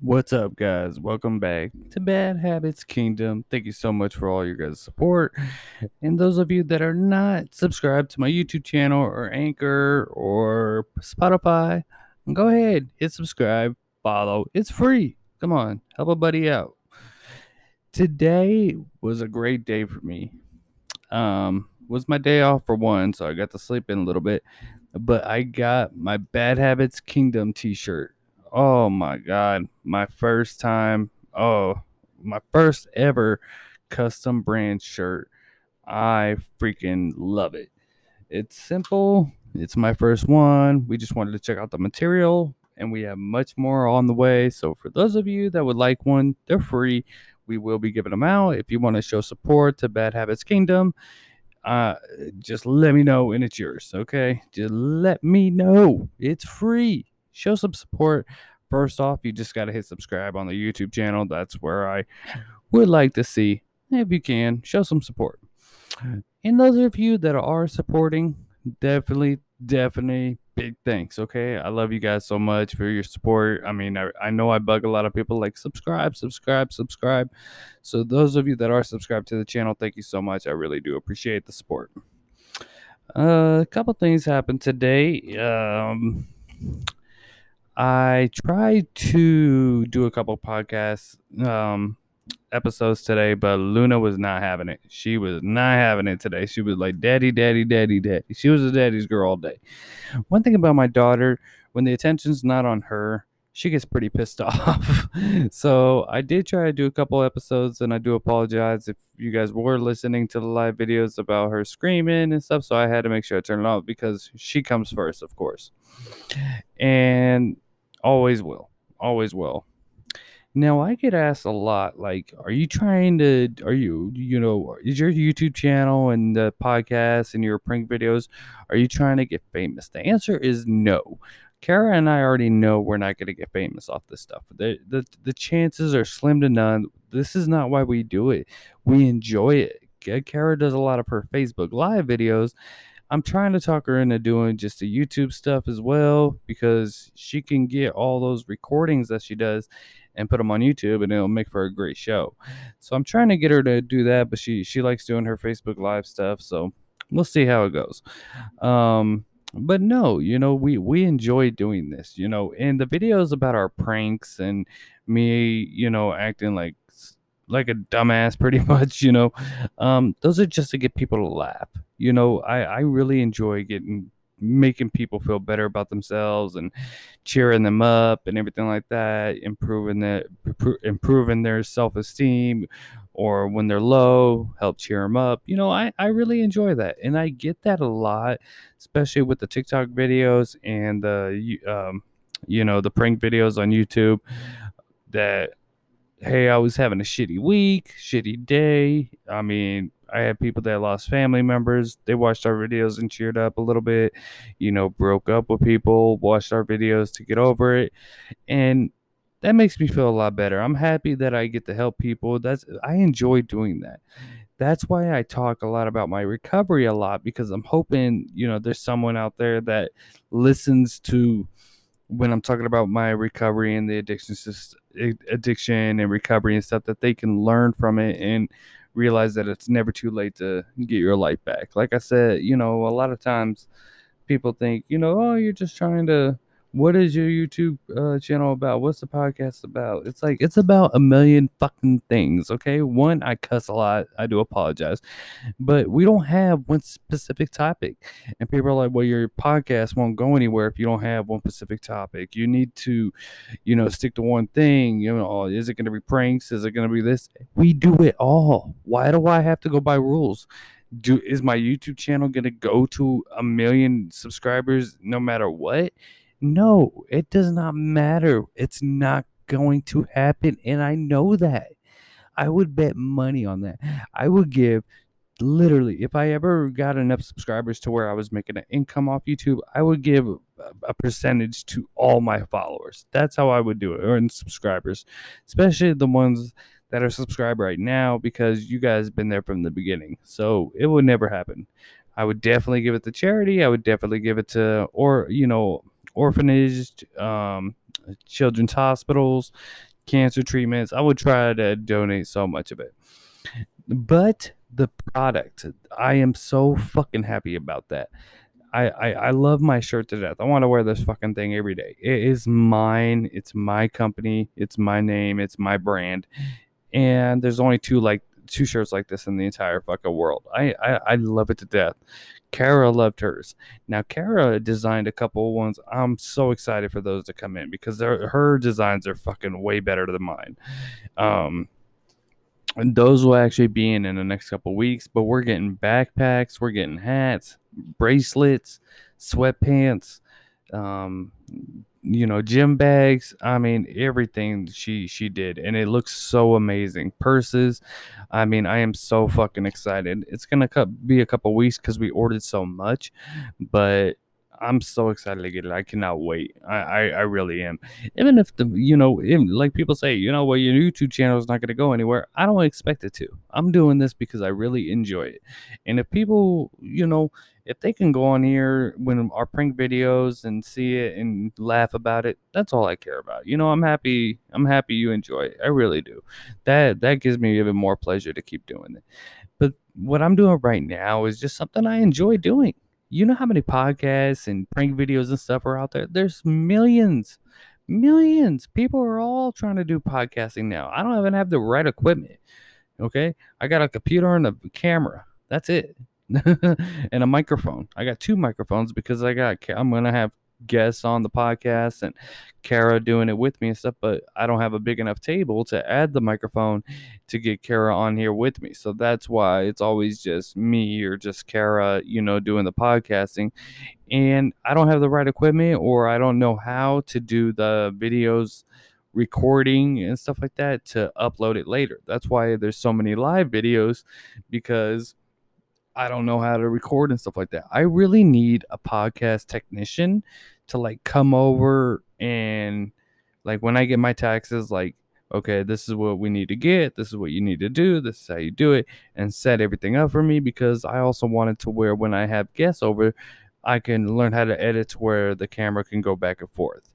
What's up, guys? Welcome back to Bad Habits Kingdom. Thank you so much for all your guys' support. And those of you that are not subscribed to my YouTube channel or Anchor or Spotify, go ahead, hit subscribe, follow. It's free. Come on, help a buddy out. Today was a great day for me. Um, was my day off for one, so I got to sleep in a little bit. But I got my Bad Habits Kingdom t-shirt. Oh my god, my first time. Oh, my first ever custom brand shirt. I freaking love it. It's simple. It's my first one. We just wanted to check out the material and we have much more on the way. So for those of you that would like one, they're free. We will be giving them out. If you want to show support to Bad Habits Kingdom, uh, just let me know and it's yours. Okay, just let me know. It's free. Show some support. First off, you just got to hit subscribe on the YouTube channel. That's where I would like to see, if you can, show some support. And those of you that are supporting, definitely, definitely big thanks. Okay. I love you guys so much for your support. I mean, I, I know I bug a lot of people like subscribe, subscribe, subscribe. So, those of you that are subscribed to the channel, thank you so much. I really do appreciate the support. Uh, a couple things happened today. Um, I tried to do a couple podcasts um, episodes today, but Luna was not having it. She was not having it today. She was like, Daddy, Daddy, Daddy, Daddy. She was a daddy's girl all day. One thing about my daughter, when the attention's not on her, she gets pretty pissed off. so I did try to do a couple episodes, and I do apologize if you guys were listening to the live videos about her screaming and stuff. So I had to make sure I turn it off because she comes first, of course, and always will, always will. Now I get asked a lot, like, are you trying to, are you, you know, is your YouTube channel and the podcast and your prank videos, are you trying to get famous? The answer is no. Kara and I already know we're not going to get famous off this stuff. The, the the chances are slim to none. This is not why we do it. We enjoy it. Kara does a lot of her Facebook live videos. I'm trying to talk her into doing just the YouTube stuff as well because she can get all those recordings that she does and put them on YouTube and it'll make for a great show. So I'm trying to get her to do that, but she she likes doing her Facebook live stuff. So we'll see how it goes. Um but no, you know, we we enjoy doing this, you know, and the videos about our pranks and me, you know, acting like like a dumbass pretty much, you know. Um those are just to get people to laugh. You know, I I really enjoy getting making people feel better about themselves and cheering them up and everything like that, improving that improving their self-esteem or when they're low, help cheer them up. You know, I, I really enjoy that. And I get that a lot, especially with the TikTok videos and the, um, you know, the prank videos on YouTube that, hey, I was having a shitty week, shitty day. I mean, I had people that lost family members. They watched our videos and cheered up a little bit, you know, broke up with people, watched our videos to get over it. And that makes me feel a lot better. I'm happy that I get to help people. That's I enjoy doing that. That's why I talk a lot about my recovery a lot because I'm hoping, you know, there's someone out there that listens to when I'm talking about my recovery and the addiction addiction and recovery and stuff that they can learn from it and realize that it's never too late to get your life back. Like I said, you know, a lot of times people think, you know, oh, you're just trying to what is your YouTube uh, channel about? What's the podcast about? It's like it's about a million fucking things. Okay, one I cuss a lot. I do apologize, but we don't have one specific topic. And people are like, "Well, your podcast won't go anywhere if you don't have one specific topic. You need to, you know, stick to one thing. You know, is it going to be pranks? Is it going to be this? We do it all. Why do I have to go by rules?" Do is my YouTube channel going to go to a million subscribers no matter what? No, it does not matter. It's not going to happen. And I know that. I would bet money on that. I would give literally, if I ever got enough subscribers to where I was making an income off YouTube, I would give a percentage to all my followers. That's how I would do it, or in subscribers, especially the ones that are subscribed right now because you guys have been there from the beginning. So it would never happen. I would definitely give it to charity. I would definitely give it to, or, you know, orphanage, um, children's hospitals, cancer treatments. I would try to donate so much of it. But the product, I am so fucking happy about that. I, I, I love my shirt to death. I want to wear this fucking thing every day. It is mine. It's my company. It's my name. It's my brand. And there's only two like two shirts like this in the entire fucking world. I, I, I love it to death. Kara loved hers. Now Kara designed a couple ones. I'm so excited for those to come in because her designs are fucking way better than mine. Um, and those will actually be in in the next couple weeks. But we're getting backpacks, we're getting hats, bracelets, sweatpants, um, you know, gym bags. I mean, everything she she did, and it looks so amazing. Purses. I mean, I am so fucking excited. It's gonna be a couple weeks because we ordered so much, but I'm so excited to get it. I cannot wait. I, I, I really am. Even if the you know, even, like people say, you know, well, your YouTube channel is not going to go anywhere. I don't expect it to. I'm doing this because I really enjoy it. And if people, you know, if they can go on here when our prank videos and see it and laugh about it, that's all I care about. You know, I'm happy. I'm happy you enjoy it. I really do. That that gives me even more pleasure to keep doing it. But what I'm doing right now is just something I enjoy doing you know how many podcasts and prank videos and stuff are out there? There's millions, millions. People are all trying to do podcasting now. I don't even have the right equipment. Okay. I got a computer and a camera. That's it. and a microphone. I got two microphones because I got, I'm going to have guests on the podcast and Kara doing it with me and stuff, but I don't have a big enough table to add the microphone to get Kara on here with me. So that's why it's always just me or just Kara, you know, doing the podcasting. And I don't have the right equipment or I don't know how to do the videos recording and stuff like that to upload it later. That's why there's so many live videos because I don't know how to record and stuff like that. I really need a podcast technician to like come over and like when I get my taxes, like, okay, this is what we need to get, this is what you need to do, this is how you do it, and set everything up for me because I also wanted to where when I have guests over, I can learn how to edit to where the camera can go back and forth.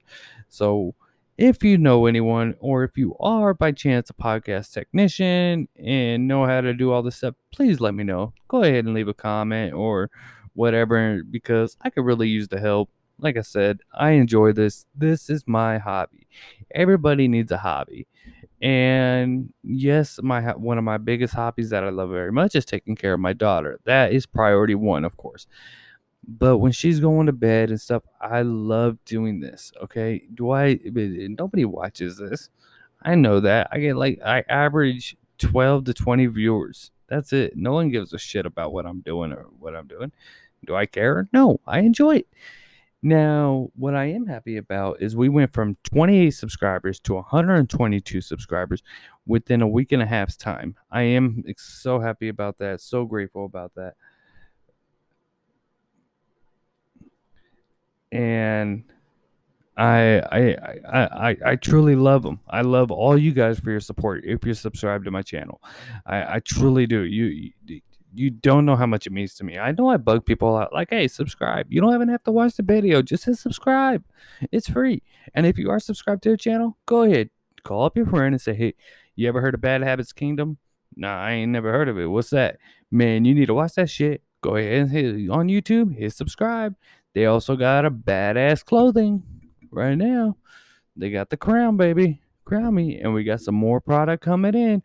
So if you know anyone, or if you are by chance a podcast technician and know how to do all this stuff, please let me know. Go ahead and leave a comment or whatever because I could really use the help. Like I said, I enjoy this. This is my hobby. Everybody needs a hobby. And yes, my one of my biggest hobbies that I love very much is taking care of my daughter. That is priority 1, of course. But when she's going to bed and stuff, I love doing this. Okay. Do I, nobody watches this. I know that. I get like, I average 12 to 20 viewers. That's it. No one gives a shit about what I'm doing or what I'm doing. Do I care? No, I enjoy it. Now, what I am happy about is we went from 28 subscribers to 122 subscribers within a week and a half's time. I am so happy about that. So grateful about that. And I, I I I I truly love them. I love all you guys for your support. If you're subscribed to my channel, I I truly do. You you don't know how much it means to me. I know I bug people out like, hey, subscribe. You don't even have to watch the video. Just hit subscribe. It's free. And if you are subscribed to the channel, go ahead, call up your friend and say, hey, you ever heard of Bad Habits Kingdom? Nah, I ain't never heard of it. What's that? Man, you need to watch that shit. Go ahead and hit on YouTube, hit subscribe. They also got a badass clothing right now. They got the crown, baby. Crown me. And we got some more product coming in.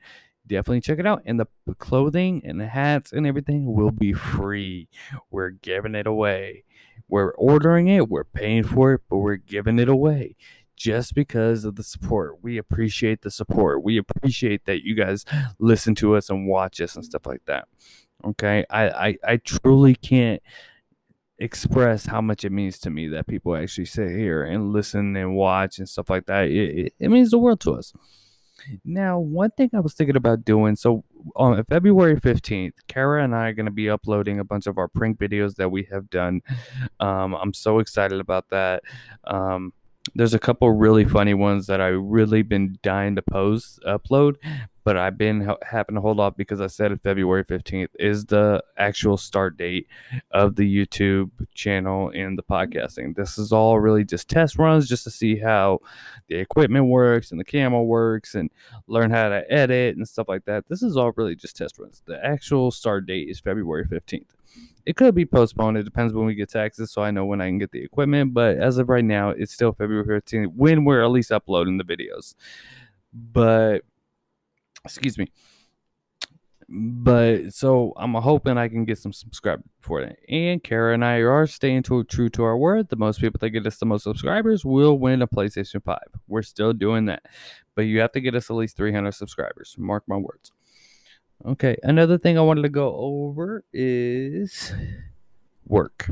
Definitely check it out. And the clothing and the hats and everything will be free. We're giving it away. We're ordering it, we're paying for it, but we're giving it away just because of the support. We appreciate the support. We appreciate that you guys listen to us and watch us and stuff like that. Okay. I, I, I truly can't express how much it means to me that people actually sit here and listen and watch and stuff like that. It, it, it means the world to us. Now, one thing I was thinking about doing so on February 15th, Kara and I are going to be uploading a bunch of our prank videos that we have done. Um, I'm so excited about that. Um, there's a couple really funny ones that I really been dying to post upload, but I've been ha- having to hold off because I said February 15th is the actual start date of the YouTube channel and the podcasting. This is all really just test runs just to see how the equipment works and the camera works and learn how to edit and stuff like that. This is all really just test runs. The actual start date is February 15th. It could be postponed. It depends when we get taxes, so I know when I can get the equipment. But as of right now, it's still February 15th when we're at least uploading the videos. But excuse me. But so I'm hoping I can get some subscribers before that. And Kara and I are staying to, true to our word. The most people that get us the most subscribers will win a PlayStation 5. We're still doing that. But you have to get us at least 300 subscribers. Mark my words. Okay, another thing I wanted to go over is work.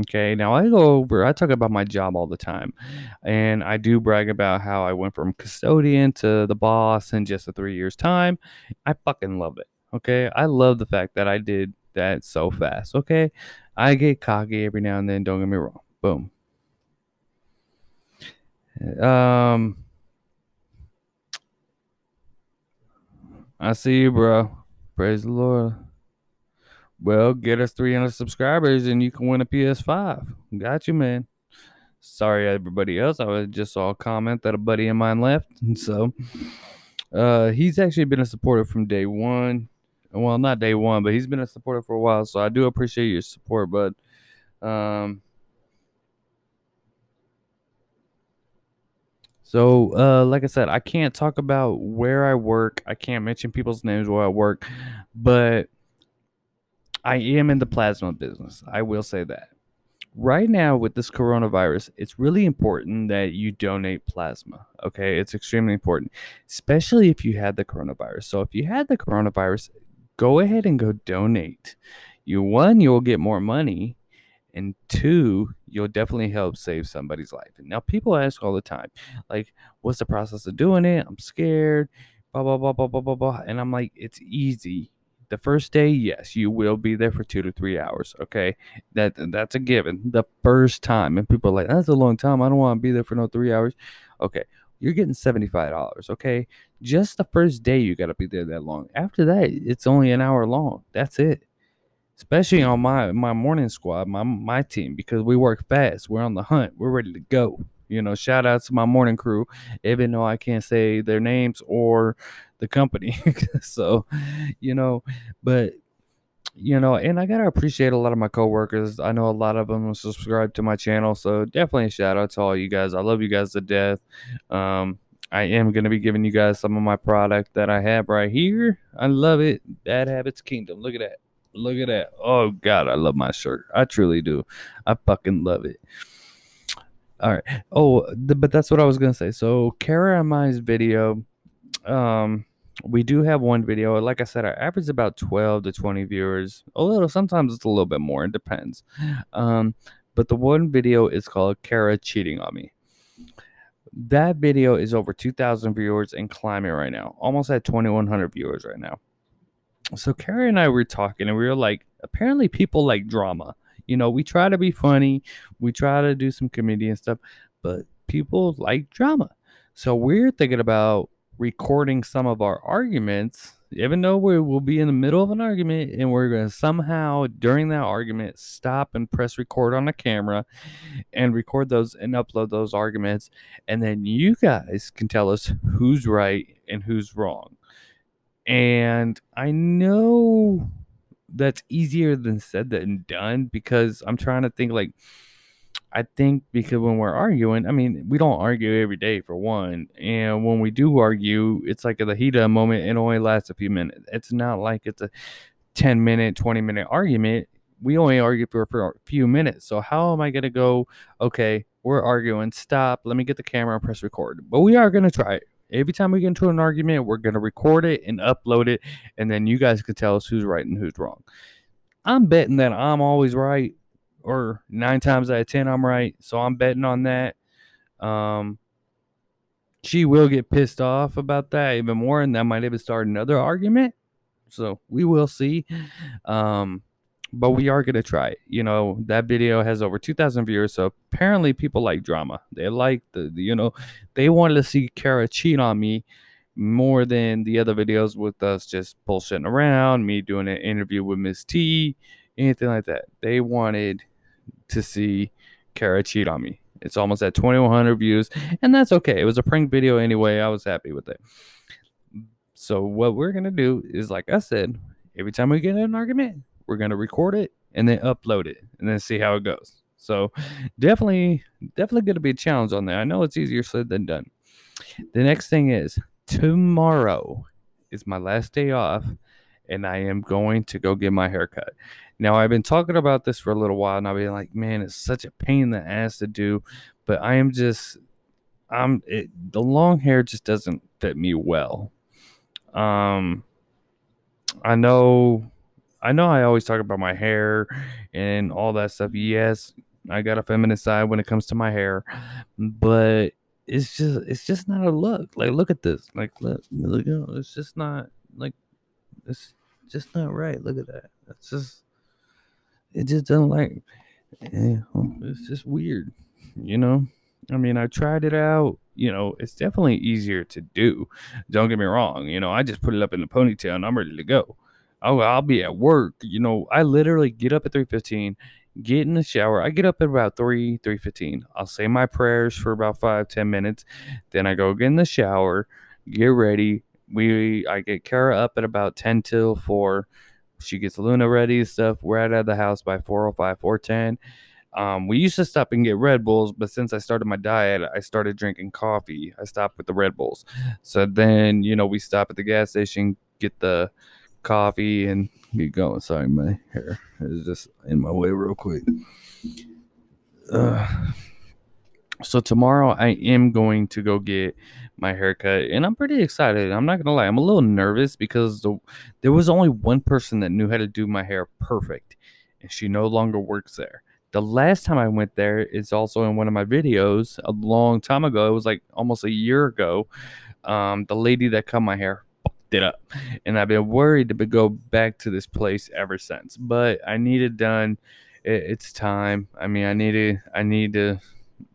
Okay, now I go over, I talk about my job all the time, and I do brag about how I went from custodian to the boss in just a three years' time. I fucking love it. Okay, I love the fact that I did that so fast. Okay, I get cocky every now and then, don't get me wrong. Boom. Um, I see you, bro. Praise the Lord. Well, get us 300 subscribers and you can win a PS5. Got you, man. Sorry, everybody else. I just saw a comment that a buddy of mine left. And So, uh, he's actually been a supporter from day one. Well, not day one, but he's been a supporter for a while. So I do appreciate your support, bud. Um, So, uh, like I said, I can't talk about where I work. I can't mention people's names where I work, but I am in the plasma business. I will say that. Right now, with this coronavirus, it's really important that you donate plasma. Okay. It's extremely important, especially if you had the coronavirus. So, if you had the coronavirus, go ahead and go donate. You, one, you'll get more money and two you'll definitely help save somebody's life now people ask all the time like what's the process of doing it i'm scared blah blah blah blah blah blah blah and i'm like it's easy the first day yes you will be there for two to three hours okay? That that's a given. The first time and people are like that's a long time. I don't want to be there for no three hours. Okay you're getting $75 okay? Just the first day you got to be there that long. After that it's only an hour long. That's it. Especially on my my morning squad, my my team, because we work fast. We're on the hunt. We're ready to go. You know, shout out to my morning crew, even though I can't say their names or the company. so, you know, but you know, and I gotta appreciate a lot of my coworkers. I know a lot of them subscribe to my channel, so definitely a shout out to all you guys. I love you guys to death. Um, I am gonna be giving you guys some of my product that I have right here. I love it. Bad Habits Kingdom. Look at that. Look at that. Oh God, I love my shirt. I truly do. I fucking love it. All right. Oh, but that's what I was gonna say. So Kara and I's video, um, we do have one video. Like I said, our average is about twelve to twenty viewers. A little. Sometimes it's a little bit more. It depends. Um, but the one video is called Kara cheating on me. That video is over 2,000 viewers and climbing right now. Almost at 2,100 viewers right now so Carrie and I were talking, and we were like, apparently people like drama. You know, we try to be funny, we try to do some comedy and stuff, but people like drama. So we're thinking about recording some of our arguments, even though we will be in the middle of an argument, and we're going to somehow during that argument stop and press record on the camera and record those and upload those arguments, and then you guys can tell us who's right and who's wrong. And I know that's easier than said than done because I'm trying to think like I think because when we're arguing, I mean, we don't argue every day for one. And when we do argue, it's like the heat of a moment, it only lasts a few minutes. It's not like it's a 10 minute, 20 minute argument. We only argue for, for a few minutes. So how am I going to go, okay, we're arguing, stop, let me get the camera and press record. But we are going to try it every time we get into an argument, we're going to record it and upload it, and then you guys can tell us who's right and who's wrong. I'm betting that I'm always right, or nine times out of ten, I'm right. So I'm betting on that. Um, she will get pissed off about that even more, and that might even start another argument. So we will see. Um, but we are gonna try it. You know, that video has over 2,000 viewers, so apparently people like drama. They like the, the, you know, they wanted to see Kara cheat on me more than the other videos with us just bullshitting around, me doing an interview with Miss T, anything like that. They wanted to see Kara cheat on me. It's almost at 2100 views, and that's okay. It was a prank video anyway. I was happy with it. So what we're gonna do is, like I said, every time we get an argument, we're gonna record it and then upload it, and then see how it goes. So definitely, definitely gonna be a challenge on there. I know it's easier said than done. The next thing is tomorrow is my last day off, and I am going to go get my hair cut. Now I've been talking about this for a little while, and I've been like, man, it's such a pain in the ass to do, but I am just, I'm it, the long hair just doesn't fit me well. Um, I know, I know, I always talk about my hair and all that stuff. Yes, I got a feminine side when it comes to my hair, but it's just it's just not a look. Like look at this. Like look, look, it's just not like it's just not right. Look at that. It's just it just doesn't like it's just weird, you know. I mean, I tried it out. You know, it's definitely easier to do. Don't get me wrong. You know, I just put it up in the ponytail and I'm ready to go. Oh, I'll be at work. You know, I literally get up at three fifteen get in the shower. I get up at about 3, 3.15. I'll say my prayers for about five, ten minutes. Then I go get in the shower, get ready. We I get Kara up at about 10 till 4. She gets Luna ready and stuff. We're out of the house by 4.05, 4.10. Um, we used to stop and get Red Bulls, but since I started my diet, I started drinking coffee. I stopped with the Red Bulls. So then, you know, we stop at the gas station, get the coffee, and get going. Sorry, my hair is just in my way real quick. Uh, so tomorrow I am going to go get my haircut, and I'm pretty excited. I'm not gonna lie, I'm a little nervous because the, there was only one person that knew how to do my hair perfect, and she no longer works there. The last time I went there is also in one of my videos a long time ago. It was like almost a year ago. Um, the lady that cut my hair it up. And I've been worried to go back to this place ever since. But I need it done. it's time. I mean, I need to. I need to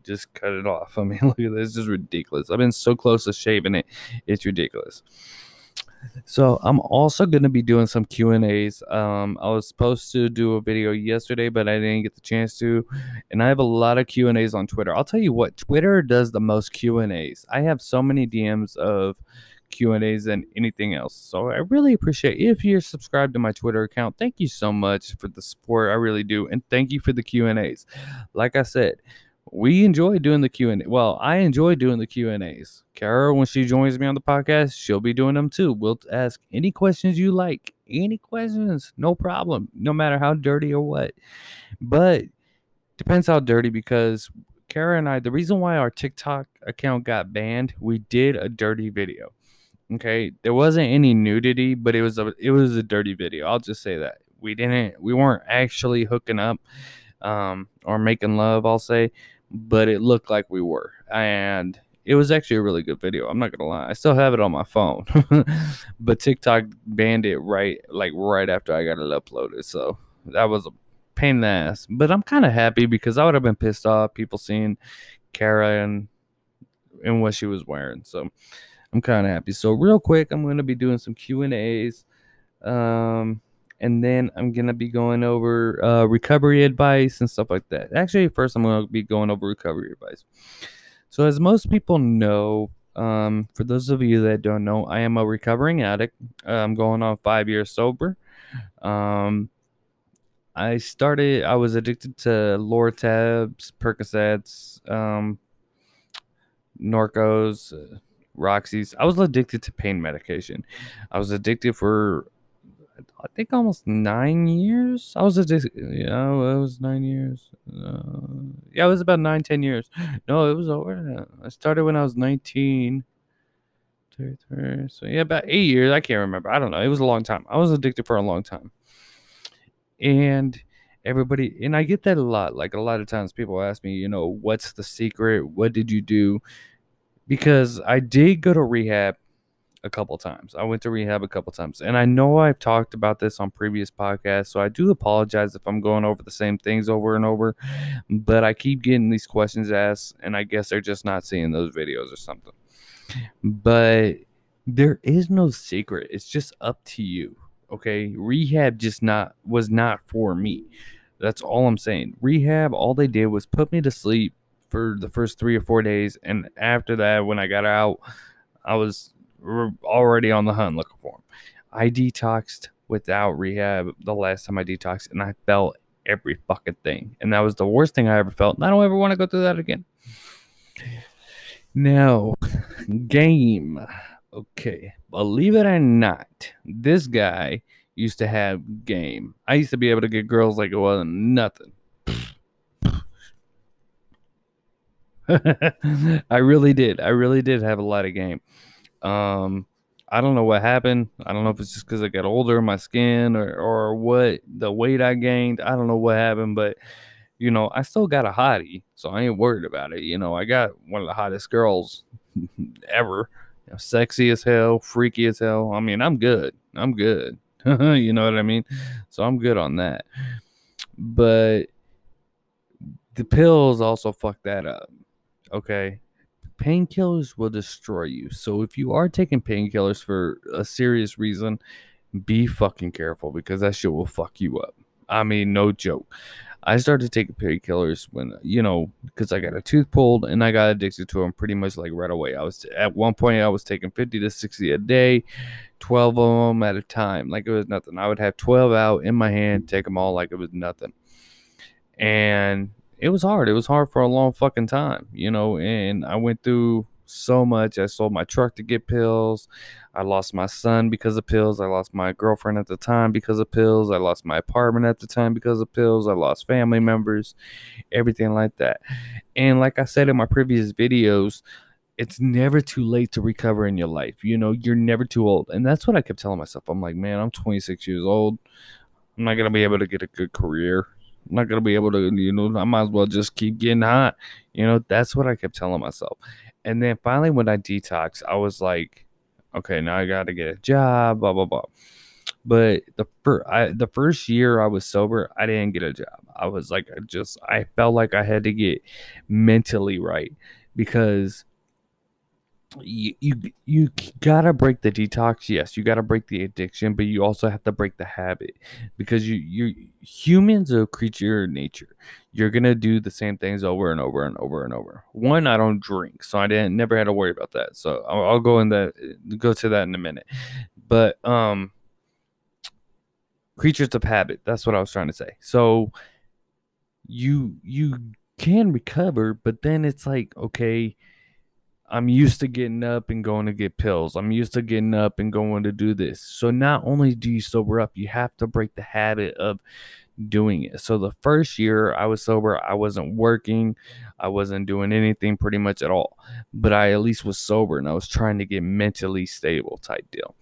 just cut it off. I mean, look at this. This is ridiculous. I've been so close to shaving it. It's ridiculous. So I'm also going to be doing some Q and A's. Um, I was supposed to do a video yesterday, but I didn't get the chance to. And I have a lot of Q and A's on Twitter. I'll tell you what, Twitter does the most Q and A's. I have so many DMs of Q&As than anything else. So I really appreciate if you're subscribed to my Twitter account. Thank you so much for the support. I really do. And thank you for the Q&As. Like I said, we enjoy doing the Q&A. Well, I enjoy doing the Q&As. Kara, when she joins me on the podcast, she'll be doing them too. We'll ask any questions you like. Any questions, no problem, no matter how dirty or what. But depends how dirty because Kara and I, the reason why our TikTok account got banned, we did a dirty video. Okay, there wasn't any nudity, but it was a it was a dirty video. I'll just say that we didn't we weren't actually hooking up um, or making love. I'll say, but it looked like we were, and it was actually a really good video. I'm not gonna lie, I still have it on my phone, but TikTok banned it right like right after I got it uploaded. So that was a pain in the ass. But I'm kind of happy because I would have been pissed off people seeing Kara and and what she was wearing. So I'm kind of happy. So real quick, I'm to be doing some Q and A's, um, and then I'm to be going over uh, recovery advice and stuff like that. Actually, first I'm to be going over recovery advice. So as most people know, um, for those of you that don't know, I am a recovering addict. I'm going on five years sober. Um, I started. I was addicted to Lortabs, Percocets, um, Norcos. Uh, Roxy's. I was addicted to pain medication. I was addicted for I think almost nine years. I was addicted. Yeah, it was nine years. Uh, yeah, it was about nine, ten years. No, it was over. I started when I was 19. So yeah, about eight years. I can't remember. I don't know. It was a long time. I was addicted for a long time. And everybody, and I get that a lot. Like a lot of times people ask me, you know, what's the secret? What did you do? because I did go to rehab a couple times. I went to rehab a couple times. And I know I've talked about this on previous podcasts, so I do apologize if I'm going over the same things over and over. But I keep getting these questions asked, and I guess they're just not seeing those videos or something. But there is no secret. It's just up to you. Okay. Rehab just not was not for me. That's all I'm saying. Rehab, all they did was put me to sleep for the first three or four days. And after that, when I got out, I was already on the hunt looking for them. I detoxed without rehab the last time I detoxed, and I felt every fucking thing. And that was the worst thing I ever felt. And I don't ever want to go through that again. Now, game. Okay. Believe it or not, this guy used to have game. I used to be able to get girls like it wasn't nothing. I really did. I really did have a lot of game. Um, I don't know what happened. I don't know if it's just because I got older, my skin, or or what the weight I gained. I don't know what happened, but you know, I still got a hottie, so I ain't worried about it. You know, I got one of the hottest girls ever. You know, sexy as hell, freaky as hell. I mean, I'm good. I'm good. you know what I mean? So I'm good on that. But the pills also fuck that up. Okay painkillers will destroy you. So if you are taking painkillers for a serious reason, be fucking careful because that shit will fuck you up. I mean, no joke. I started taking painkillers when, you know, because I got a tooth pulled and I got addicted to them pretty much like right away. I was at one point, I was taking 50 to 60 a day, 12 of them at a time, like it was nothing. I would have 12 out in my hand, take them all like it was nothing. And it was hard. It was hard for a long fucking time, you know, and I went through so much. I sold my truck to get pills. I lost my son because of pills. I lost my girlfriend at the time because of pills. I lost my apartment at the time because of pills. I lost family members, everything like that. And like I said in my previous videos, it's never too late to recover in your life. You know, you're never too old. And that's what I kept telling myself. I'm like, man, I'm 26 years old. I'm not going to be able to get a good career. I'm not gonna be able to, you know, I might as well just keep getting hot. You know, that's what I kept telling myself. And then finally, when I detox, I was like, okay, now I got to get a job, blah blah blah. But the first, I, the first year I was sober, I didn't get a job. I was like, I just, I felt like I had to get mentally right because you, you you gotta break the detox yes you gotta break the addiction but you also have to break the habit because you you humans are a creature of nature. You're gonna do the same things over and over and over and over. One i don't drink so i didn't never had to worry about that so i'll, I'll go in that go to that in a minute. But um creatures of habit that's what i was trying to say. So you you can recover but then it's like okay I'm used to getting up and going to get pills. I'm used to getting up and going to do this. So not only do you sober up, you have to break the habit of doing it. So the first year I was sober, I wasn't working, I wasn't doing anything pretty much at all. But I at least was sober and I was trying to get mentally stable type deal.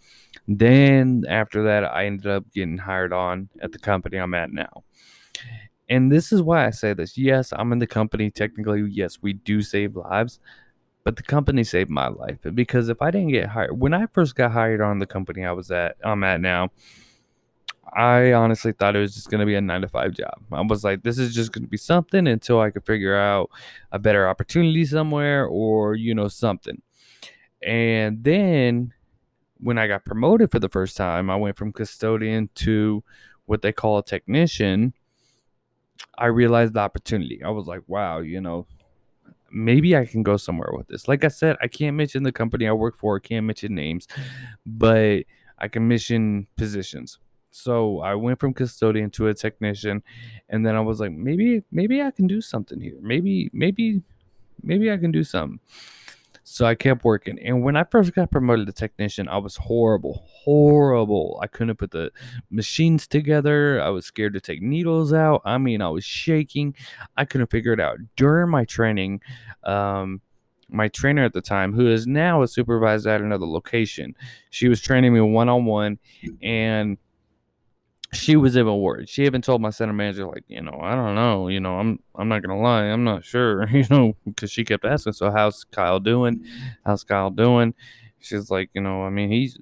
Then after that, I ended up getting hired on at the company I'm at now. And this is why I say this. Yes, I'm in the company. Technically, yes, we do save lives but the company saved my life because if I didn't get hired when I first got hired on the company I was at I'm at now, I honestly thought it was just gonna be a nine to five job. I was like, this is just gonna be something until I could figure out a better opportunity somewhere or you know something. And then when I got promoted for the first time, I went from custodian to what they call a technician. I realized the opportunity. I was like, wow, you know, maybe I can go somewhere with this. Like I said, I can't mention the company I work for, I can't mention names, but I can mention positions. So I went from custodian to a technician, and then I was like, maybe, maybe I can do something here. Maybe, maybe, maybe I can do something. So I kept working. And when I first got promoted to technician, I was horrible, horrible. I couldn't put the machines together. I was scared to take needles out. I mean, I was shaking. I couldn't figure it out. During my training, um, my trainer at the time, who is now a supervisor at another location, she was training me one on one. And she was even worried. She even told my center manager, like, you know, I don't know, you know, I'm I'm not gonna lie, I'm not sure, you know, because she kept asking, so how's Kyle doing? How's Kyle doing? She's like, you know, I mean, he's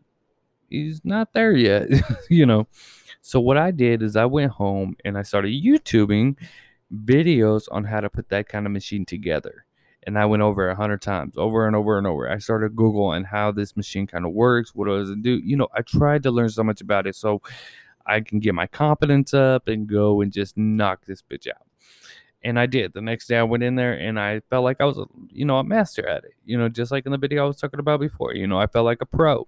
he's not there yet, you know. So what I did is I went home and I started YouTubing videos on how to put that kind of machine together. and I went over a hundred times, over and over and over. I started Googling how this machine kind of works, what does it do. You know, I tried to learn so much about it so I can get my confidence up and go and just knock this bitch out. And I did. The next day I went in there and I felt like I was, you know, a master at it. You know, just like in the video I was talking about before. You know, I felt like a pro.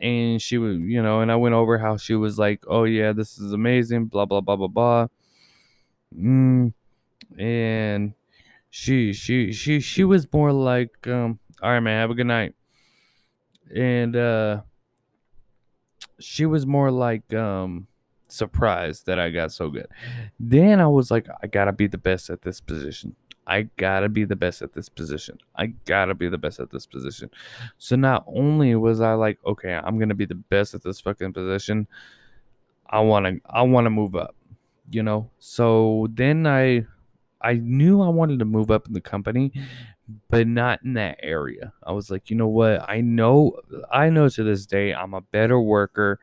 And she was, you know, and I went over how she was like, "Oh yeah, this is amazing," blah blah blah blah blah. Mm, and she she she she was more like um all right man have a good night and uh she was more like um surprised that i got so good. Then i was like i gotta be the best at this position. I gotta be the best at this position. I gotta be the best at this position. So not only was i like okay i'm gonna be the best at this fucking position. I want to i want to move up you know? So then i I knew I wanted to move up in the company, but not in that area. I was like, you know what? I know I know to this day I'm a better worker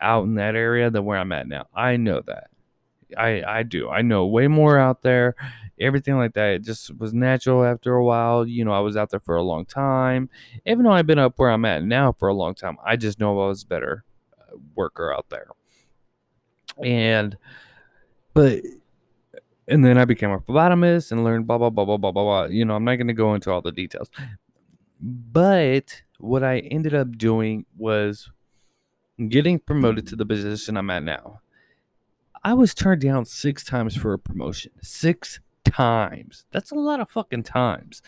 out in that area than where I'm at now. I know that. I I do. I know way more out there. Everything like that. It just was natural after a while. You know, I was out there for a long time. Even though I've been up where I'm at now for a long time, I just know I was a better uh, worker out there. And but and then I became a phlebotomist and learned blah blah blah blah blah blah blah. You know, I'm not going to go into all the details, but what I ended up doing was getting promoted to mm. the position I'm at now. I was turned down six times for a promotion. Six times. That's a lot of fucking times.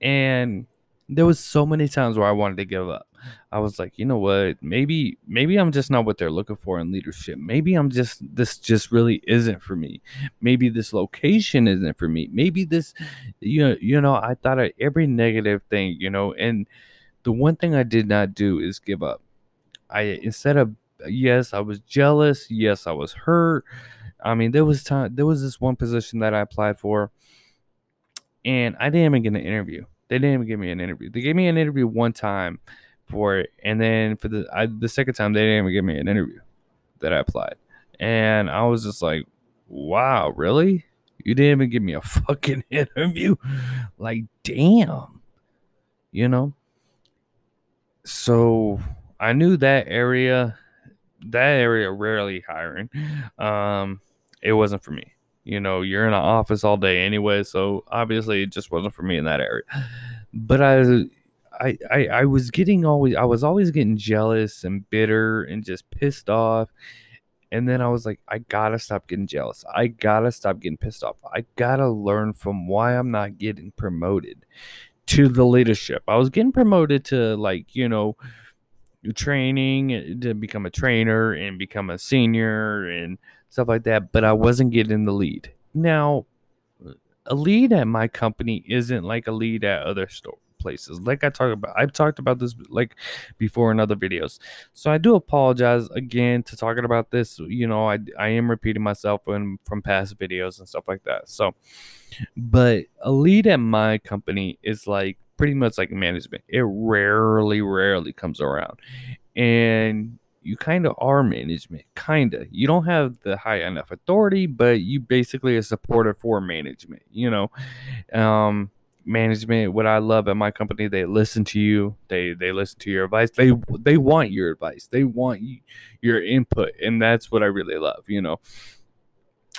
And there was so many times where I wanted to give up. I was like, you know what? Maybe maybe I'm just not what they're looking for in leadership. Maybe I'm just this just really isn't for me. Maybe this location isn't for me. Maybe this you know, you know, I thought of every negative thing, you know, and the one thing I did not do is give up. I instead of yes, I was jealous, yes, I was hurt. I mean, there was time there was this one position that I applied for and I didn't even get an interview. They didn't even give me an interview. They gave me an interview one time for it, and then for the I, the second time they didn't even give me an interview that I applied, and I was just like, "Wow, really? You didn't even give me a fucking interview? Like, damn, you know." So I knew that area, that area rarely hiring. Um, it wasn't for me. You know, you're in an office all day anyway, so obviously it just wasn't for me in that area. But I I, I, I was getting always I was always getting jealous and bitter and just pissed off. And then I was like, I gotta stop getting jealous. I gotta stop getting pissed off. I gotta learn from why I'm not getting promoted to the leadership. I was getting promoted to like, you know, training eh, to become a trainer and become a senior and stuff like that, but I wasn't getting the lead. Now, a lead at my company isn't like a lead at other store places. Like I talked about, I've talked about this like before in other videos. So I do apologize again to talking about this. You know, I I am repeating myself from from past videos and stuff like that. So, but a lead at my company is like pretty much like management. It rarely, rarely comes around, and you kind of are management, kind of. You don't have the high enough authority, but you basically a supporter for management. You know, um, management. What I love at my company, they listen to you. They they listen to your advice. They they want your advice. They want you, your input, and that's what I really love. You know,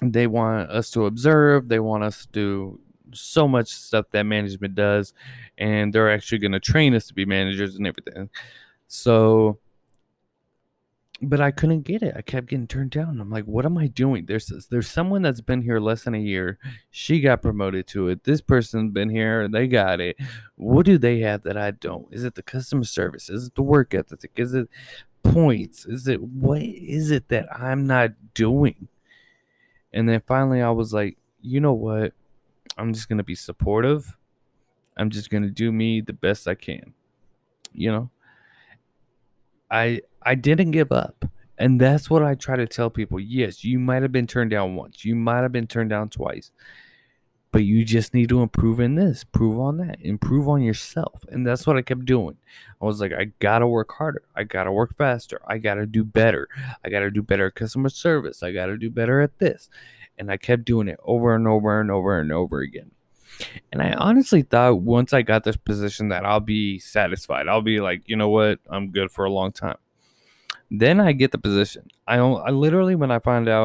they want us to observe. They want us to so much stuff that management does, and they're actually going to train us to be managers and everything. So but I couldn't get it. I kept getting turned down. I'm like, what am I doing? There's there's someone that's been here less than a year. She got promoted to it. This person's been here. They got it. What do they have that I don't? Is it the customer service? Is it the work ethic? Is it points? Is it what is it that I'm not doing? And then finally, I was like, you know what? I'm just gonna be supportive. I'm just gonna do me the best I can. You know. I I didn't give up. And that's what I try to tell people. Yes, you might have been turned down once. You might have been turned down twice. But you just need to improve in this, prove on that, improve on yourself. And that's what I kept doing. I was like, I gotta work harder. I gotta work faster. I gotta do better. I gotta do better customer service. I gotta do better at this. And I kept doing it over and over and over and over again. And I honestly thought once I got this position that I'll be satisfied. I'll be like, you know what, I'm good for a long time. Then I get the position. I, I literally when I find out